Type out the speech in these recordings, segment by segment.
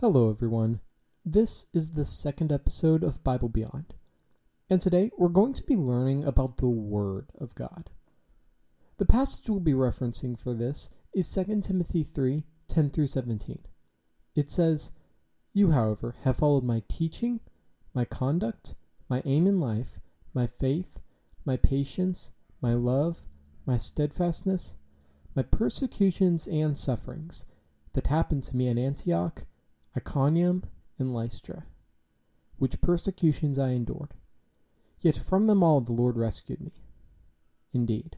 Hello, everyone. This is the second episode of Bible Beyond. And today we're going to be learning about the Word of God. The passage we'll be referencing for this is 2 Timothy 3 10 through 17. It says, You, however, have followed my teaching, my conduct, my aim in life, my faith, my patience, my love, my steadfastness, my persecutions and sufferings that happened to me in Antioch Iconium, and Lystra, which persecutions I endured. Yet from them all the Lord rescued me. Indeed,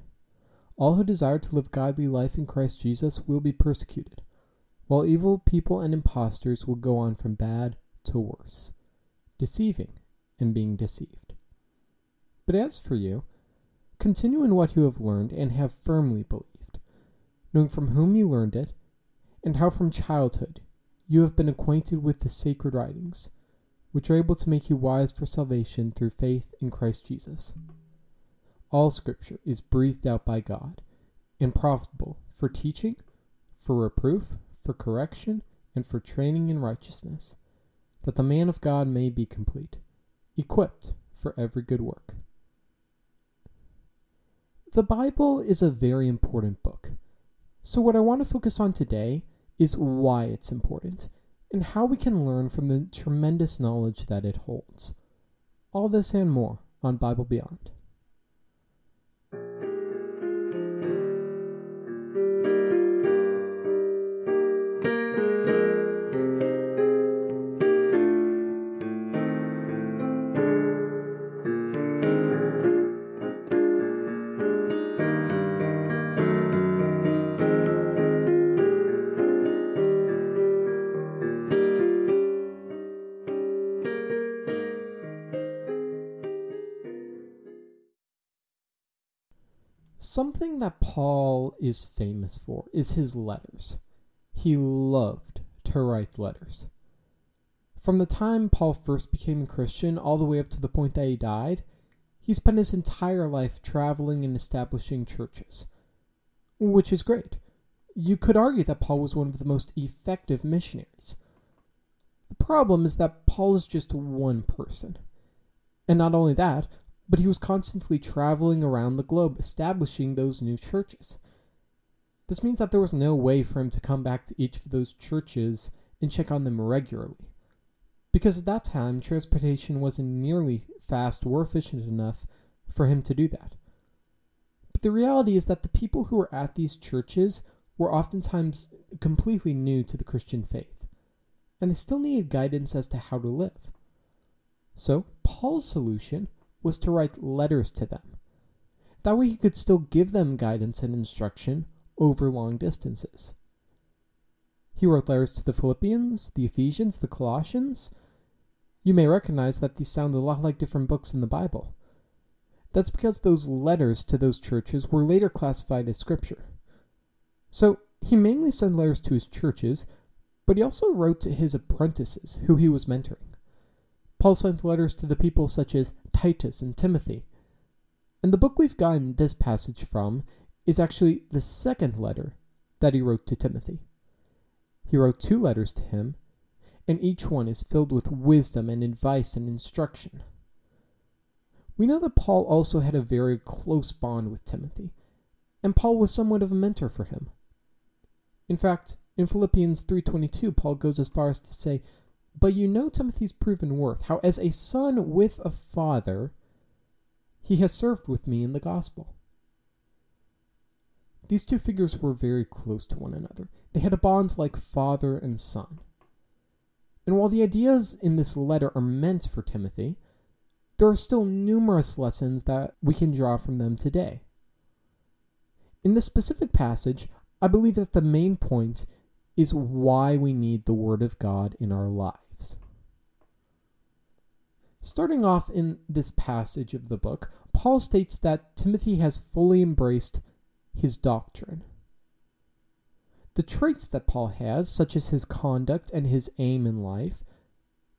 all who desire to live godly life in Christ Jesus will be persecuted, while evil people and impostors will go on from bad to worse, deceiving and being deceived. But as for you, continue in what you have learned and have firmly believed, knowing from whom you learned it, and how from childhood you have been acquainted with the sacred writings, which are able to make you wise for salvation through faith in Christ Jesus. All Scripture is breathed out by God and profitable for teaching, for reproof, for correction, and for training in righteousness, that the man of God may be complete, equipped for every good work. The Bible is a very important book. So, what I want to focus on today is why it's important and how we can learn from the tremendous knowledge that it holds. All this and more on Bible Beyond. Something that Paul is famous for is his letters. He loved to write letters. From the time Paul first became a Christian all the way up to the point that he died, he spent his entire life traveling and establishing churches. Which is great. You could argue that Paul was one of the most effective missionaries. The problem is that Paul is just one person. And not only that, but he was constantly traveling around the globe establishing those new churches. This means that there was no way for him to come back to each of those churches and check on them regularly. Because at that time, transportation wasn't nearly fast or efficient enough for him to do that. But the reality is that the people who were at these churches were oftentimes completely new to the Christian faith, and they still needed guidance as to how to live. So, Paul's solution was to write letters to them. That way he could still give them guidance and instruction over long distances. He wrote letters to the Philippians, the Ephesians, the Colossians. You may recognize that these sound a lot like different books in the Bible. That's because those letters to those churches were later classified as scripture. So, he mainly sent letters to his churches, but he also wrote to his apprentices, who he was mentoring. Paul sent letters to the people such as Titus and Timothy. And the book we've gotten this passage from is actually the second letter that he wrote to Timothy. He wrote two letters to him, and each one is filled with wisdom and advice and instruction. We know that Paul also had a very close bond with Timothy, and Paul was somewhat of a mentor for him. In fact, in Philippians 3:22, Paul goes as far as to say, but you know Timothy's proven worth, how as a son with a father, he has served with me in the gospel. These two figures were very close to one another. They had a bond like father and son. And while the ideas in this letter are meant for Timothy, there are still numerous lessons that we can draw from them today. In this specific passage, I believe that the main point is why we need the Word of God in our lives. Starting off in this passage of the book, Paul states that Timothy has fully embraced his doctrine. The traits that Paul has, such as his conduct and his aim in life,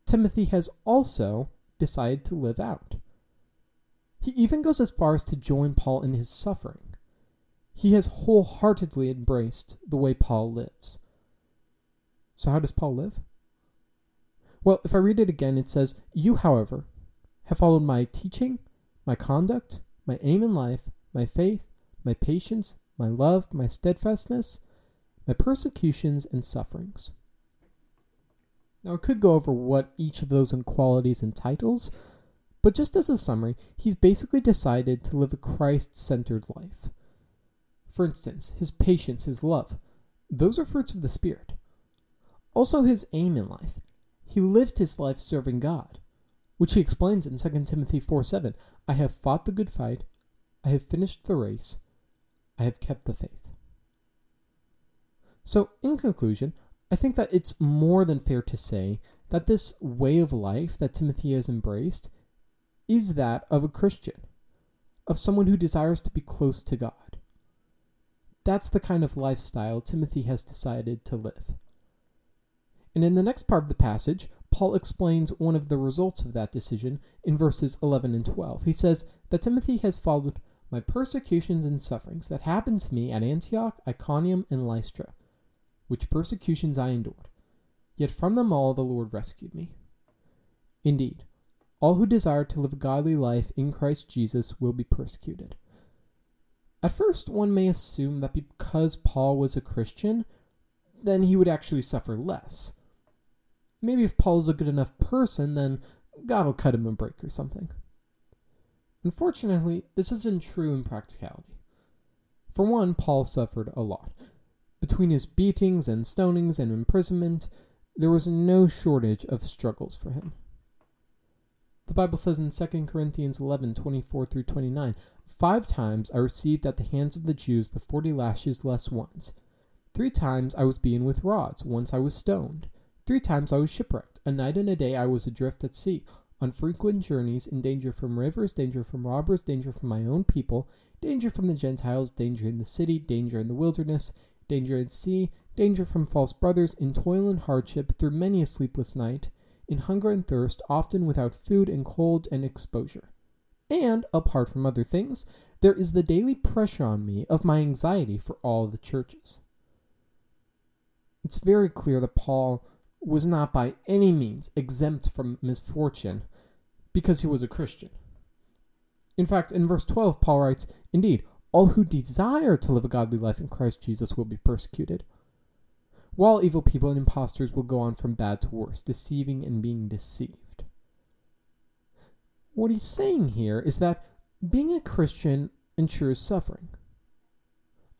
Timothy has also decided to live out. He even goes as far as to join Paul in his suffering. He has wholeheartedly embraced the way Paul lives. So, how does Paul live? Well, if I read it again, it says, You, however, have followed my teaching, my conduct, my aim in life, my faith, my patience, my love, my steadfastness, my persecutions and sufferings. Now, I could go over what each of those qualities entitles, but just as a summary, he's basically decided to live a Christ centered life. For instance, his patience, his love, those are fruits of the Spirit. Also, his aim in life. He lived his life serving God, which he explains in 2 Timothy 4 7. I have fought the good fight, I have finished the race, I have kept the faith. So, in conclusion, I think that it's more than fair to say that this way of life that Timothy has embraced is that of a Christian, of someone who desires to be close to God. That's the kind of lifestyle Timothy has decided to live. And in the next part of the passage, Paul explains one of the results of that decision in verses 11 and 12. He says that Timothy has followed my persecutions and sufferings that happened to me at Antioch, Iconium, and Lystra which persecutions I endured. Yet from them all the Lord rescued me. Indeed, all who desire to live a godly life in Christ Jesus will be persecuted. At first, one may assume that because Paul was a Christian, then he would actually suffer less. Maybe if Paul is a good enough person, then God will cut him a break or something. Unfortunately, this isn't true in practicality. For one, Paul suffered a lot. Between his beatings and stonings and imprisonment, there was no shortage of struggles for him. The Bible says in 2 Corinthians 11 24 through 29, Five times I received at the hands of the Jews the forty lashes less once. Three times I was beaten with rods, once I was stoned. Three times I was shipwrecked. A night and a day I was adrift at sea, on frequent journeys, in danger from rivers, danger from robbers, danger from my own people, danger from the Gentiles, danger in the city, danger in the wilderness, danger at sea, danger from false brothers, in toil and hardship, through many a sleepless night, in hunger and thirst, often without food and cold and exposure. And, apart from other things, there is the daily pressure on me of my anxiety for all the churches. It's very clear that Paul was not by any means exempt from misfortune because he was a Christian. In fact, in verse 12, Paul writes, Indeed, all who desire to live a godly life in Christ Jesus will be persecuted. While evil people and impostors will go on from bad to worse, deceiving and being deceived. What he's saying here is that being a Christian ensures suffering.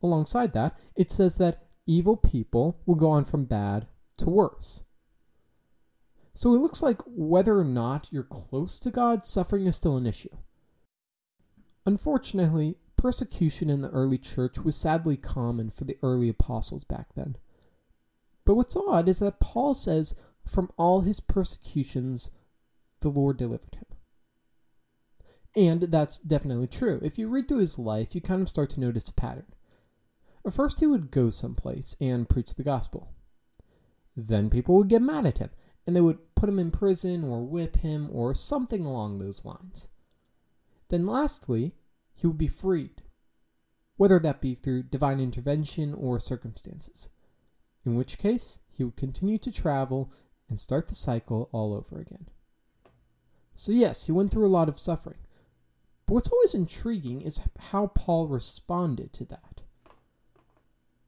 Alongside that, it says that evil people will go on from bad to worse. So it looks like whether or not you're close to God, suffering is still an issue. Unfortunately, persecution in the early church was sadly common for the early apostles back then. But what's odd is that Paul says, from all his persecutions, the Lord delivered him. And that's definitely true. If you read through his life, you kind of start to notice a pattern. At first, he would go someplace and preach the gospel. Then people would get mad at him, and they would put him in prison or whip him or something along those lines. Then, lastly, he would be freed, whether that be through divine intervention or circumstances, in which case he would continue to travel and start the cycle all over again. So, yes, he went through a lot of suffering. But what's always intriguing is how Paul responded to that.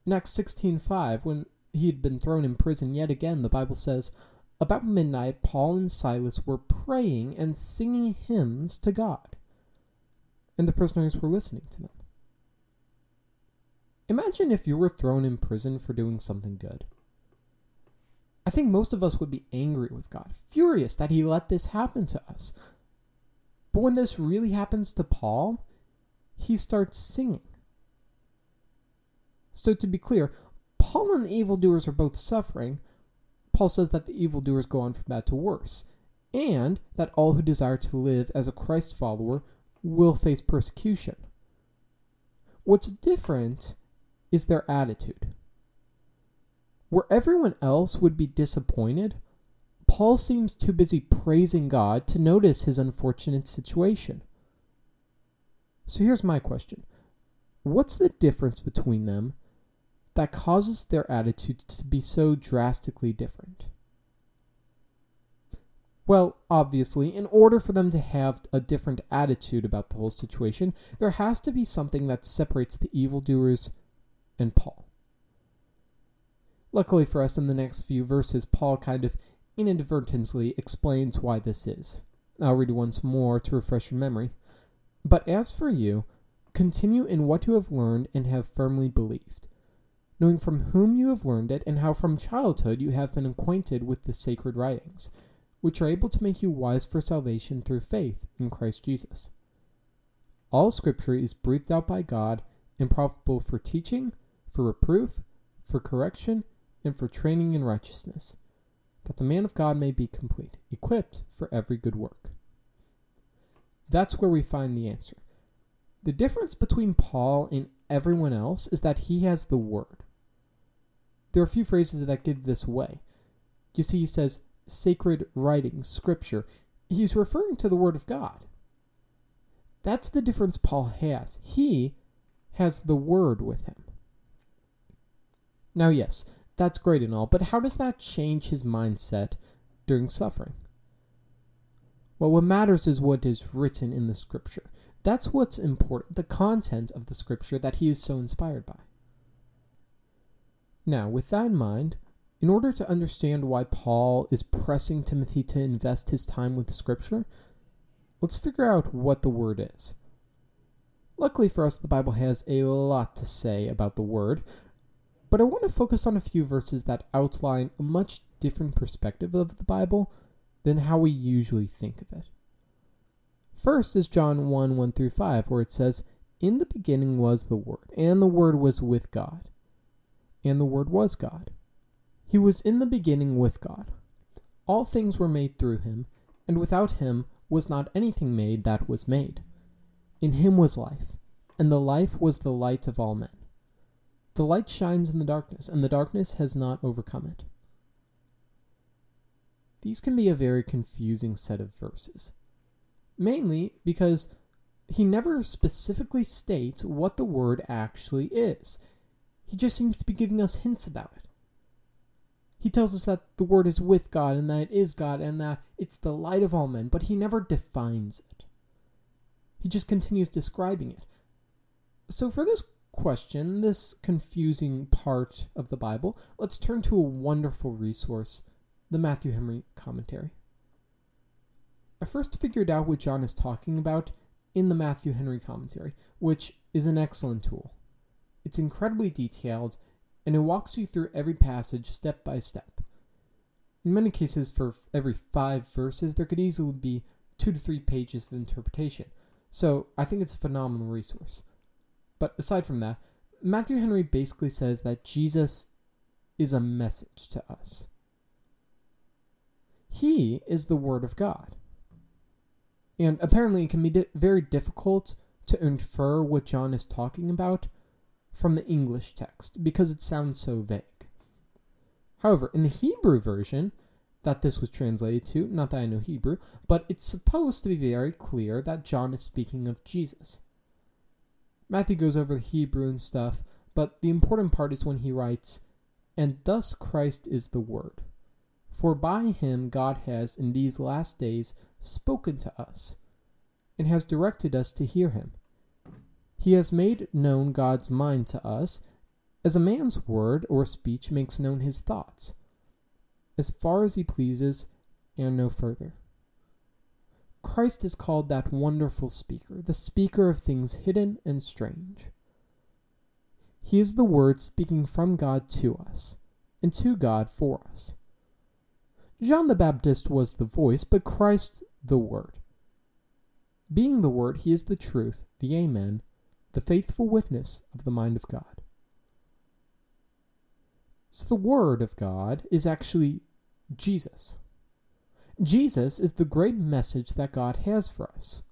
In Acts 16:5, when he had been thrown in prison yet again, the Bible says, About midnight, Paul and Silas were praying and singing hymns to God and the prisoners were listening to them. Imagine if you were thrown in prison for doing something good. I think most of us would be angry with God, furious that He let this happen to us. But when this really happens to Paul, he starts singing. So, to be clear, Paul and the evildoers are both suffering. Paul says that the evildoers go on from bad to worse, and that all who desire to live as a Christ follower will face persecution. What's different is their attitude. Where everyone else would be disappointed, Paul seems too busy praising God to notice his unfortunate situation. So here's my question What's the difference between them that causes their attitude to be so drastically different? Well, obviously, in order for them to have a different attitude about the whole situation, there has to be something that separates the evildoers and Paul. Luckily for us, in the next few verses, Paul kind of inadvertently explains why this is. I'll read once more to refresh your memory. But as for you, continue in what you have learned and have firmly believed, knowing from whom you have learned it, and how from childhood you have been acquainted with the sacred writings, which are able to make you wise for salvation through faith in Christ Jesus. All Scripture is breathed out by God and profitable for teaching, for reproof, for correction, and for training in righteousness, that the man of God may be complete, equipped for every good work. That's where we find the answer. The difference between Paul and everyone else is that he has the Word. There are a few phrases that give this away. You see, he says sacred writings, scripture. He's referring to the Word of God. That's the difference Paul has. He has the Word with him. Now, yes, that's great and all, but how does that change his mindset during suffering? Well, what matters is what is written in the scripture. That's what's important, the content of the scripture that he is so inspired by. Now, with that in mind, in order to understand why Paul is pressing Timothy to invest his time with scripture, let's figure out what the word is. Luckily for us, the Bible has a lot to say about the word, but I want to focus on a few verses that outline a much different perspective of the Bible than how we usually think of it. First is John 1 1 through 5, where it says, In the beginning was the Word, and the Word was with God, and the Word was God. He was in the beginning with God. All things were made through him, and without him was not anything made that was made. In him was life, and the life was the light of all men. The light shines in the darkness, and the darkness has not overcome it. These can be a very confusing set of verses, mainly because he never specifically states what the word actually is. He just seems to be giving us hints about it. He tells us that the word is with God and that it is God and that it's the light of all men, but he never defines it. He just continues describing it. So for this question, this confusing part of the Bible, let's turn to a wonderful resource, the Matthew Henry Commentary. I first figured out what John is talking about in the Matthew Henry Commentary, which is an excellent tool. It's incredibly detailed, and it walks you through every passage step by step. In many cases, for every five verses, there could easily be two to three pages of interpretation, so I think it's a phenomenal resource. But aside from that, Matthew Henry basically says that Jesus is a message to us. He is the Word of God. And apparently, it can be di- very difficult to infer what John is talking about from the English text because it sounds so vague. However, in the Hebrew version that this was translated to, not that I know Hebrew, but it's supposed to be very clear that John is speaking of Jesus. Matthew goes over the Hebrew and stuff, but the important part is when he writes, And thus Christ is the Word. For by him God has, in these last days, spoken to us, and has directed us to hear him. He has made known God's mind to us, as a man's word or speech makes known his thoughts, as far as he pleases, and no further. Christ is called that wonderful speaker, the speaker of things hidden and strange. He is the Word speaking from God to us, and to God for us. John the Baptist was the voice, but Christ the Word. Being the Word, he is the truth, the Amen, the faithful witness of the mind of God. So the Word of God is actually Jesus. Jesus is the great message that God has for us.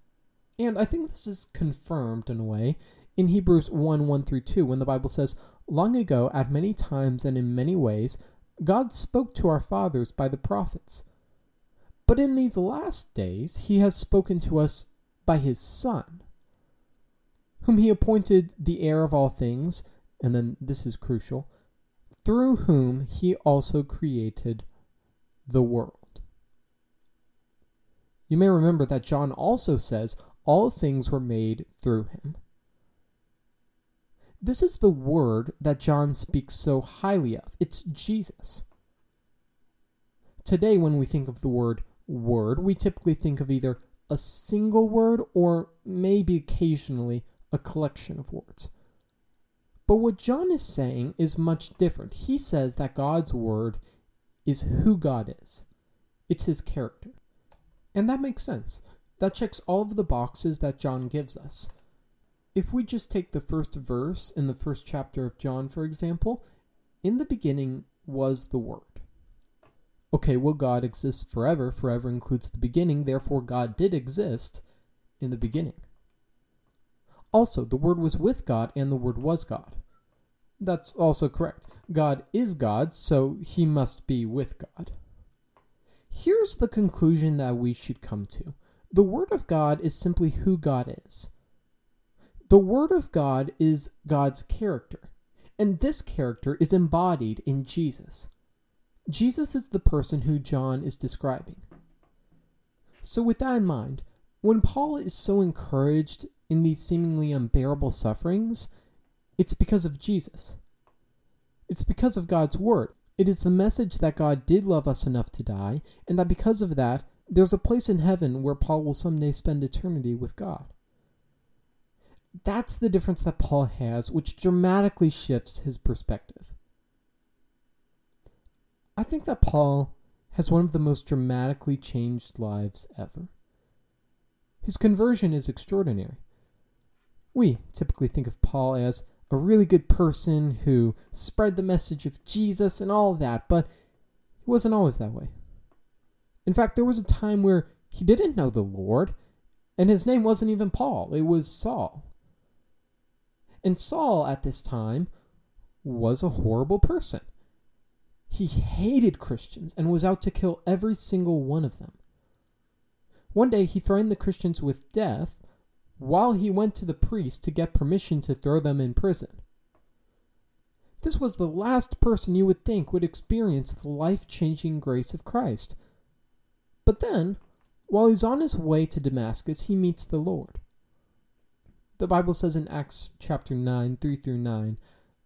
And I think this is confirmed in a way in Hebrews 1 1 through 2, when the Bible says, Long ago, at many times and in many ways, God spoke to our fathers by the prophets. But in these last days, he has spoken to us by his Son, whom he appointed the heir of all things, and then this is crucial, through whom he also created the world. You may remember that John also says all things were made through him. This is the word that John speaks so highly of. It's Jesus. Today, when we think of the word word, we typically think of either a single word or maybe occasionally a collection of words. But what John is saying is much different. He says that God's word is who God is, it's his character. And that makes sense. That checks all of the boxes that John gives us. If we just take the first verse in the first chapter of John, for example, in the beginning was the Word. Okay, well, God exists forever. Forever includes the beginning. Therefore, God did exist in the beginning. Also, the Word was with God, and the Word was God. That's also correct. God is God, so he must be with God. Here's the conclusion that we should come to the Word of God is simply who God is. The Word of God is God's character, and this character is embodied in Jesus. Jesus is the person who John is describing. So, with that in mind, when Paul is so encouraged in these seemingly unbearable sufferings, it's because of Jesus. It's because of God's Word. It is the message that God did love us enough to die, and that because of that, there's a place in heaven where Paul will someday spend eternity with God. That's the difference that Paul has, which dramatically shifts his perspective. I think that Paul has one of the most dramatically changed lives ever. His conversion is extraordinary. We typically think of Paul as a really good person who spread the message of Jesus and all that, but he wasn't always that way. In fact, there was a time where he didn't know the Lord, and his name wasn't even Paul, it was Saul. And Saul at this time was a horrible person. He hated Christians and was out to kill every single one of them. One day he threatened the Christians with death while he went to the priest to get permission to throw them in prison. This was the last person you would think would experience the life changing grace of Christ. But then, while he's on his way to Damascus, he meets the Lord. The Bible says in Acts chapter 9, 3 through 9,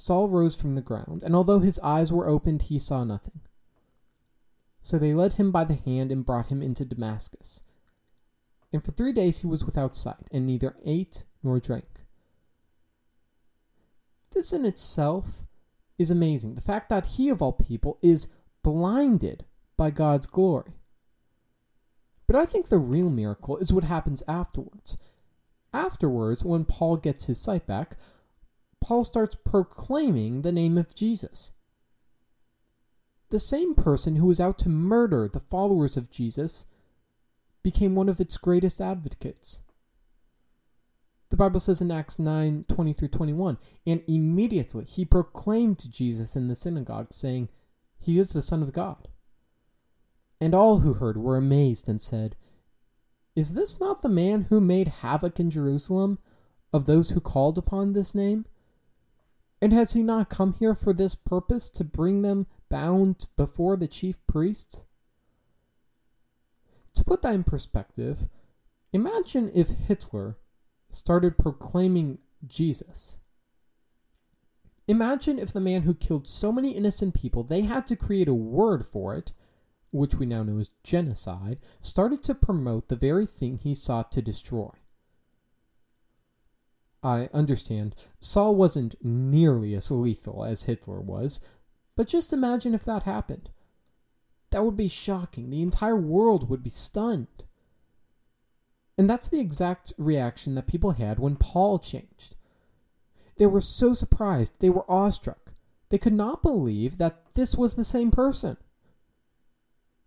Saul rose from the ground, and although his eyes were opened, he saw nothing. So they led him by the hand and brought him into Damascus. And for three days he was without sight, and neither ate nor drank. This in itself is amazing. The fact that he, of all people, is blinded by God's glory. But I think the real miracle is what happens afterwards. Afterwards, when Paul gets his sight back, Paul starts proclaiming the name of Jesus. The same person who was out to murder the followers of Jesus became one of its greatest advocates. The Bible says in Acts 9 20 through 21, and immediately he proclaimed Jesus in the synagogue, saying, He is the Son of God. And all who heard were amazed and said, Is this not the man who made havoc in Jerusalem of those who called upon this name? And has he not come here for this purpose to bring them bound before the chief priests? To put that in perspective, imagine if Hitler started proclaiming Jesus. Imagine if the man who killed so many innocent people, they had to create a word for it, which we now know as genocide, started to promote the very thing he sought to destroy. I understand Saul wasn't nearly as lethal as Hitler was, but just imagine if that happened. That would be shocking. The entire world would be stunned. And that's the exact reaction that people had when Paul changed. They were so surprised, they were awestruck. They could not believe that this was the same person.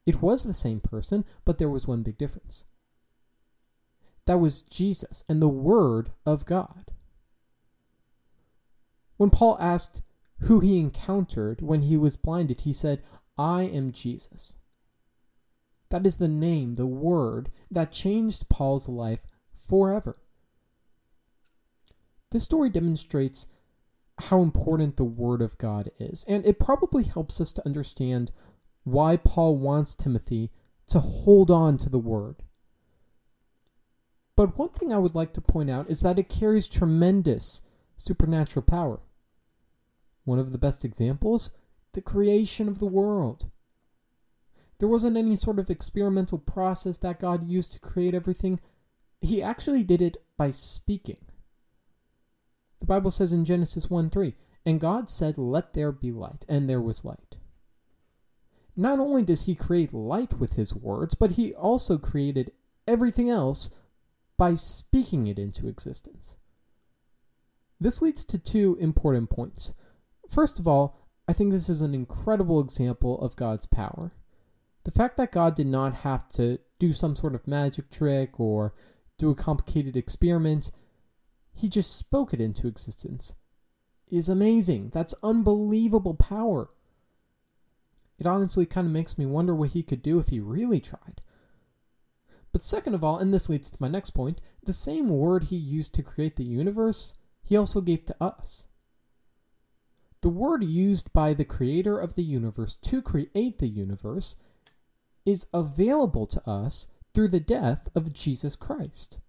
It was the same person, but there was one big difference. That was Jesus and the Word of God. When Paul asked who he encountered when he was blinded, he said, I am Jesus. That is the name, the word that changed Paul's life forever. This story demonstrates how important the Word of God is, and it probably helps us to understand why Paul wants Timothy to hold on to the Word. But one thing I would like to point out is that it carries tremendous supernatural power. One of the best examples the creation of the world. There wasn't any sort of experimental process that God used to create everything. He actually did it by speaking. The Bible says in Genesis 1 3, and God said, Let there be light, and there was light. Not only does He create light with His words, but He also created everything else by speaking it into existence. This leads to two important points. First of all, I think this is an incredible example of God's power. The fact that God did not have to do some sort of magic trick or do a complicated experiment, he just spoke it into existence, is amazing. That's unbelievable power. It honestly kind of makes me wonder what he could do if he really tried. But second of all, and this leads to my next point, the same word he used to create the universe, he also gave to us. The word used by the creator of the universe to create the universe is available to us through the death of Jesus Christ.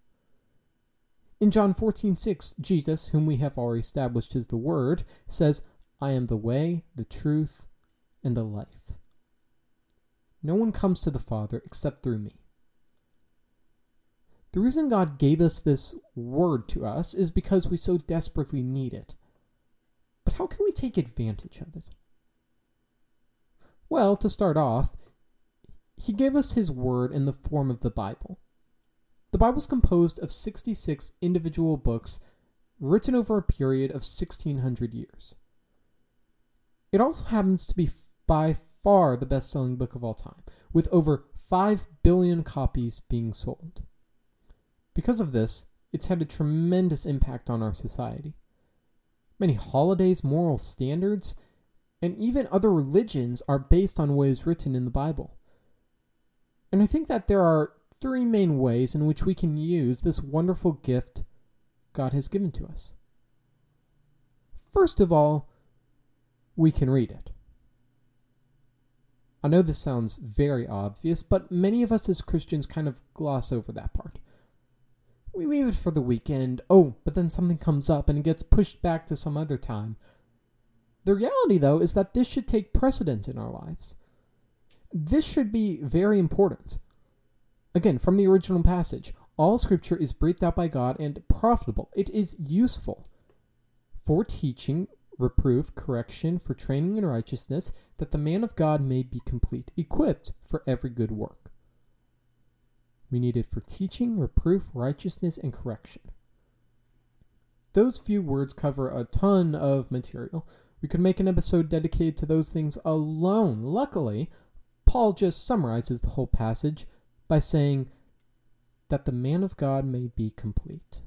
In John 14:6, Jesus, whom we have already established as the Word, says, I am the way, the truth, and the life. No one comes to the Father except through me. The reason God gave us this Word to us is because we so desperately need it. But how can we take advantage of it? Well, to start off, he gave us his word in the form of the Bible. The Bible is composed of 66 individual books written over a period of 1600 years. It also happens to be by far the best selling book of all time, with over 5 billion copies being sold. Because of this, it's had a tremendous impact on our society many holidays, moral standards, and even other religions are based on what is written in the Bible. And I think that there are three main ways in which we can use this wonderful gift God has given to us. First of all, we can read it. I know this sounds very obvious, but many of us as Christians kind of gloss over that part. We leave it for the weekend. Oh, but then something comes up and it gets pushed back to some other time. The reality, though, is that this should take precedent in our lives. This should be very important. Again, from the original passage, all scripture is breathed out by God and profitable. It is useful for teaching, reproof, correction, for training in righteousness, that the man of God may be complete, equipped for every good work. We need it for teaching, reproof, righteousness, and correction. Those few words cover a ton of material. We could make an episode dedicated to those things alone. Luckily, Paul just summarizes the whole passage by saying that the man of God may be complete.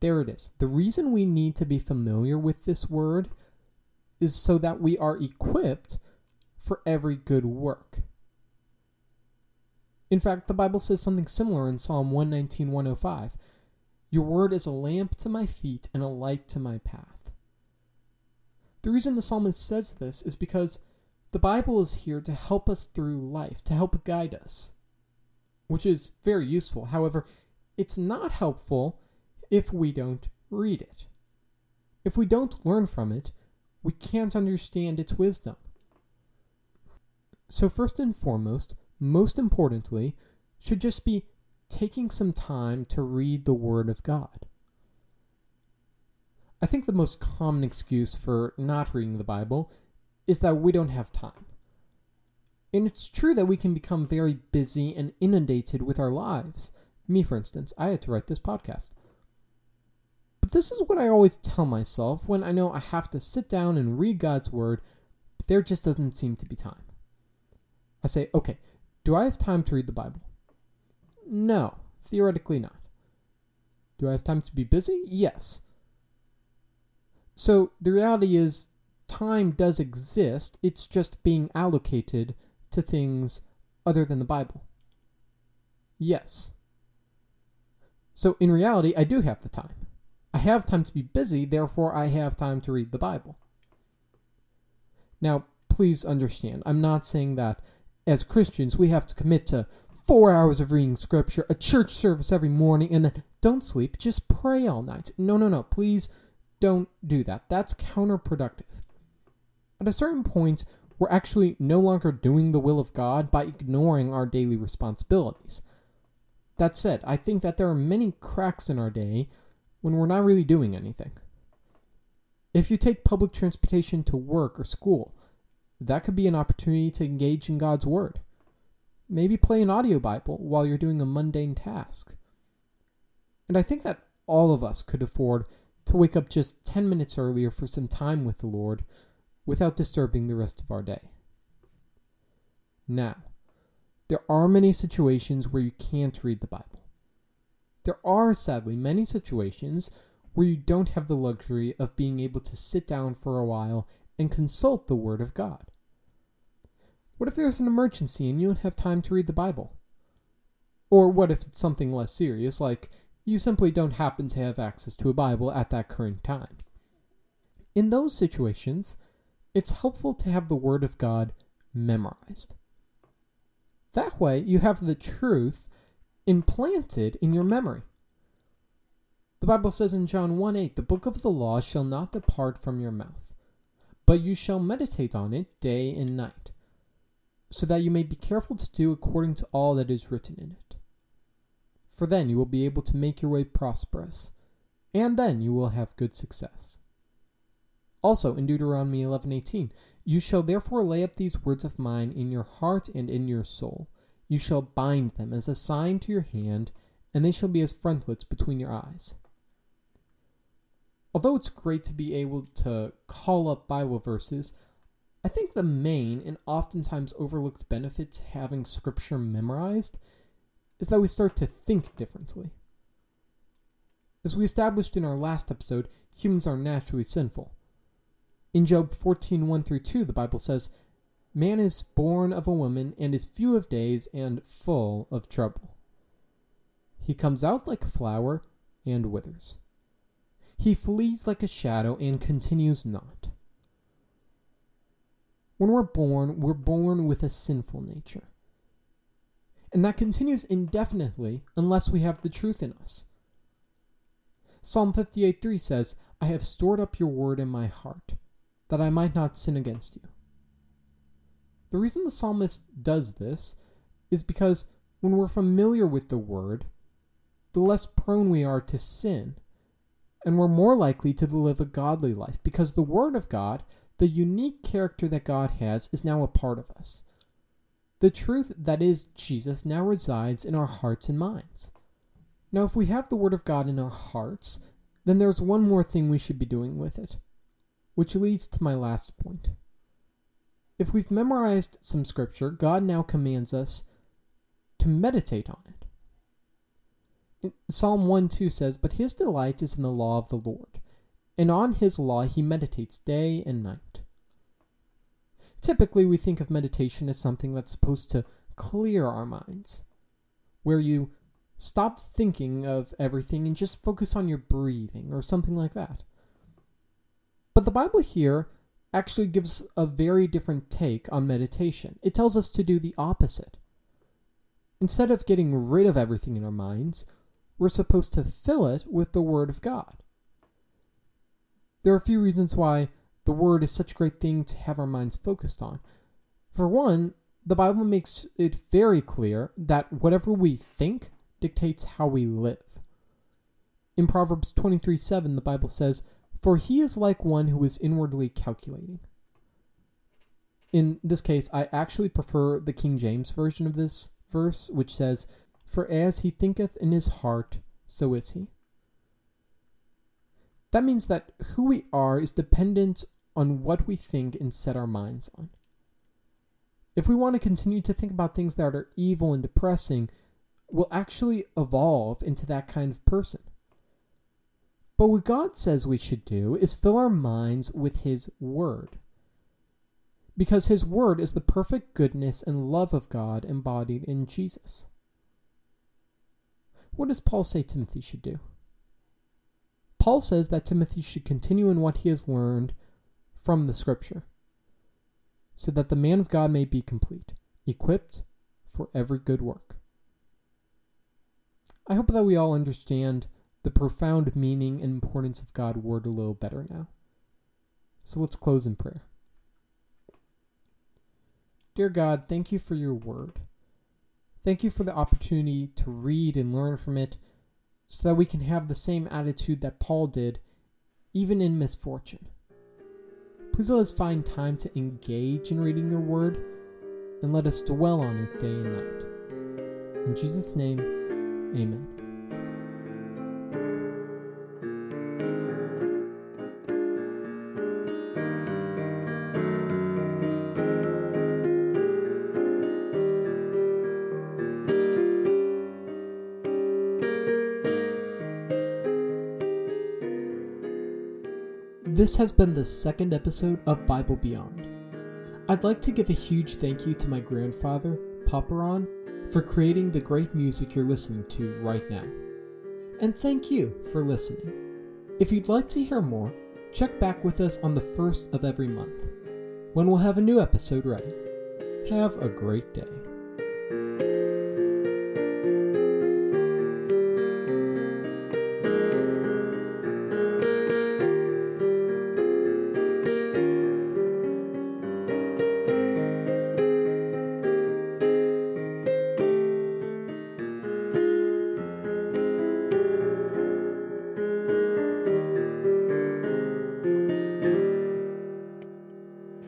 There it is. The reason we need to be familiar with this word is so that we are equipped for every good work. In fact, the Bible says something similar in Psalm 119, 105. Your word is a lamp to my feet and a light to my path. The reason the psalmist says this is because the Bible is here to help us through life, to help guide us, which is very useful. However, it's not helpful if we don't read it. If we don't learn from it, we can't understand its wisdom. So, first and foremost, most importantly, should just be taking some time to read the Word of God. I think the most common excuse for not reading the Bible is that we don't have time. And it's true that we can become very busy and inundated with our lives. Me, for instance, I had to write this podcast. But this is what I always tell myself when I know I have to sit down and read God's Word, but there just doesn't seem to be time. I say, okay, do I have time to read the Bible? No. Theoretically, not. Do I have time to be busy? Yes. So the reality is, time does exist, it's just being allocated to things other than the Bible. Yes. So in reality, I do have the time. I have time to be busy, therefore, I have time to read the Bible. Now, please understand, I'm not saying that as Christians we have to commit to four hours of reading scripture, a church service every morning, and then don't sleep, just pray all night. No, no, no, please don't do that. That's counterproductive. At a certain point, we're actually no longer doing the will of God by ignoring our daily responsibilities. That said, I think that there are many cracks in our day when we're not really doing anything. If you take public transportation to work or school, that could be an opportunity to engage in God's Word. Maybe play an audio Bible while you're doing a mundane task. And I think that all of us could afford to wake up just 10 minutes earlier for some time with the Lord without disturbing the rest of our day. Now, there are many situations where you can't read the Bible. There are, sadly, many situations where you don't have the luxury of being able to sit down for a while and consult the Word of God. What if there's an emergency and you don't have time to read the Bible? Or what if it's something less serious, like you simply don't happen to have access to a Bible at that current time? In those situations, it's helpful to have the Word of God memorized. That way, you have the truth implanted in your memory. The Bible says in John 1 8, the book of the law shall not depart from your mouth, but you shall meditate on it day and night, so that you may be careful to do according to all that is written in it. For then you will be able to make your way prosperous, and then you will have good success. Also in Deuteronomy 11:18, you shall therefore lay up these words of mine in your heart and in your soul. You shall bind them as a sign to your hand, and they shall be as frontlets between your eyes. Although it's great to be able to call up Bible verses, I think the main and oftentimes overlooked benefit to having scripture memorized is that we start to think differently. As we established in our last episode, humans are naturally sinful. In Job 14 1 through 2, the Bible says, Man is born of a woman and is few of days and full of trouble. He comes out like a flower and withers. He flees like a shadow and continues not. When we're born, we're born with a sinful nature. And that continues indefinitely unless we have the truth in us. Psalm 58 3 says, I have stored up your word in my heart that I might not sin against you. The reason the psalmist does this is because when we're familiar with the word, the less prone we are to sin, and we're more likely to live a godly life because the word of God, the unique character that God has, is now a part of us. The truth that is Jesus now resides in our hearts and minds. Now, if we have the Word of God in our hearts, then there's one more thing we should be doing with it. Which leads to my last point. If we've memorized some scripture, God now commands us to meditate on it. Psalm 1 2 says, But his delight is in the law of the Lord, and on his law he meditates day and night. Typically, we think of meditation as something that's supposed to clear our minds, where you stop thinking of everything and just focus on your breathing or something like that. But the Bible here actually gives a very different take on meditation. It tells us to do the opposite. Instead of getting rid of everything in our minds, we're supposed to fill it with the Word of God. There are a few reasons why the Word is such a great thing to have our minds focused on. For one, the Bible makes it very clear that whatever we think dictates how we live. In Proverbs 23 7, the Bible says, for he is like one who is inwardly calculating. In this case, I actually prefer the King James version of this verse, which says, For as he thinketh in his heart, so is he. That means that who we are is dependent on what we think and set our minds on. If we want to continue to think about things that are evil and depressing, we'll actually evolve into that kind of person. But what God says we should do is fill our minds with His Word. Because His Word is the perfect goodness and love of God embodied in Jesus. What does Paul say Timothy should do? Paul says that Timothy should continue in what he has learned from the Scripture, so that the man of God may be complete, equipped for every good work. I hope that we all understand the profound meaning and importance of God's word a little better now. So let's close in prayer. Dear God, thank you for your word. Thank you for the opportunity to read and learn from it so that we can have the same attitude that Paul did, even in misfortune. Please let us find time to engage in reading your word and let us dwell on it day and night. In Jesus' name, amen. This has been the second episode of Bible Beyond. I'd like to give a huge thank you to my grandfather, Papa Ron, for creating the great music you're listening to right now. And thank you for listening. If you'd like to hear more, check back with us on the first of every month, when we'll have a new episode ready. Have a great day.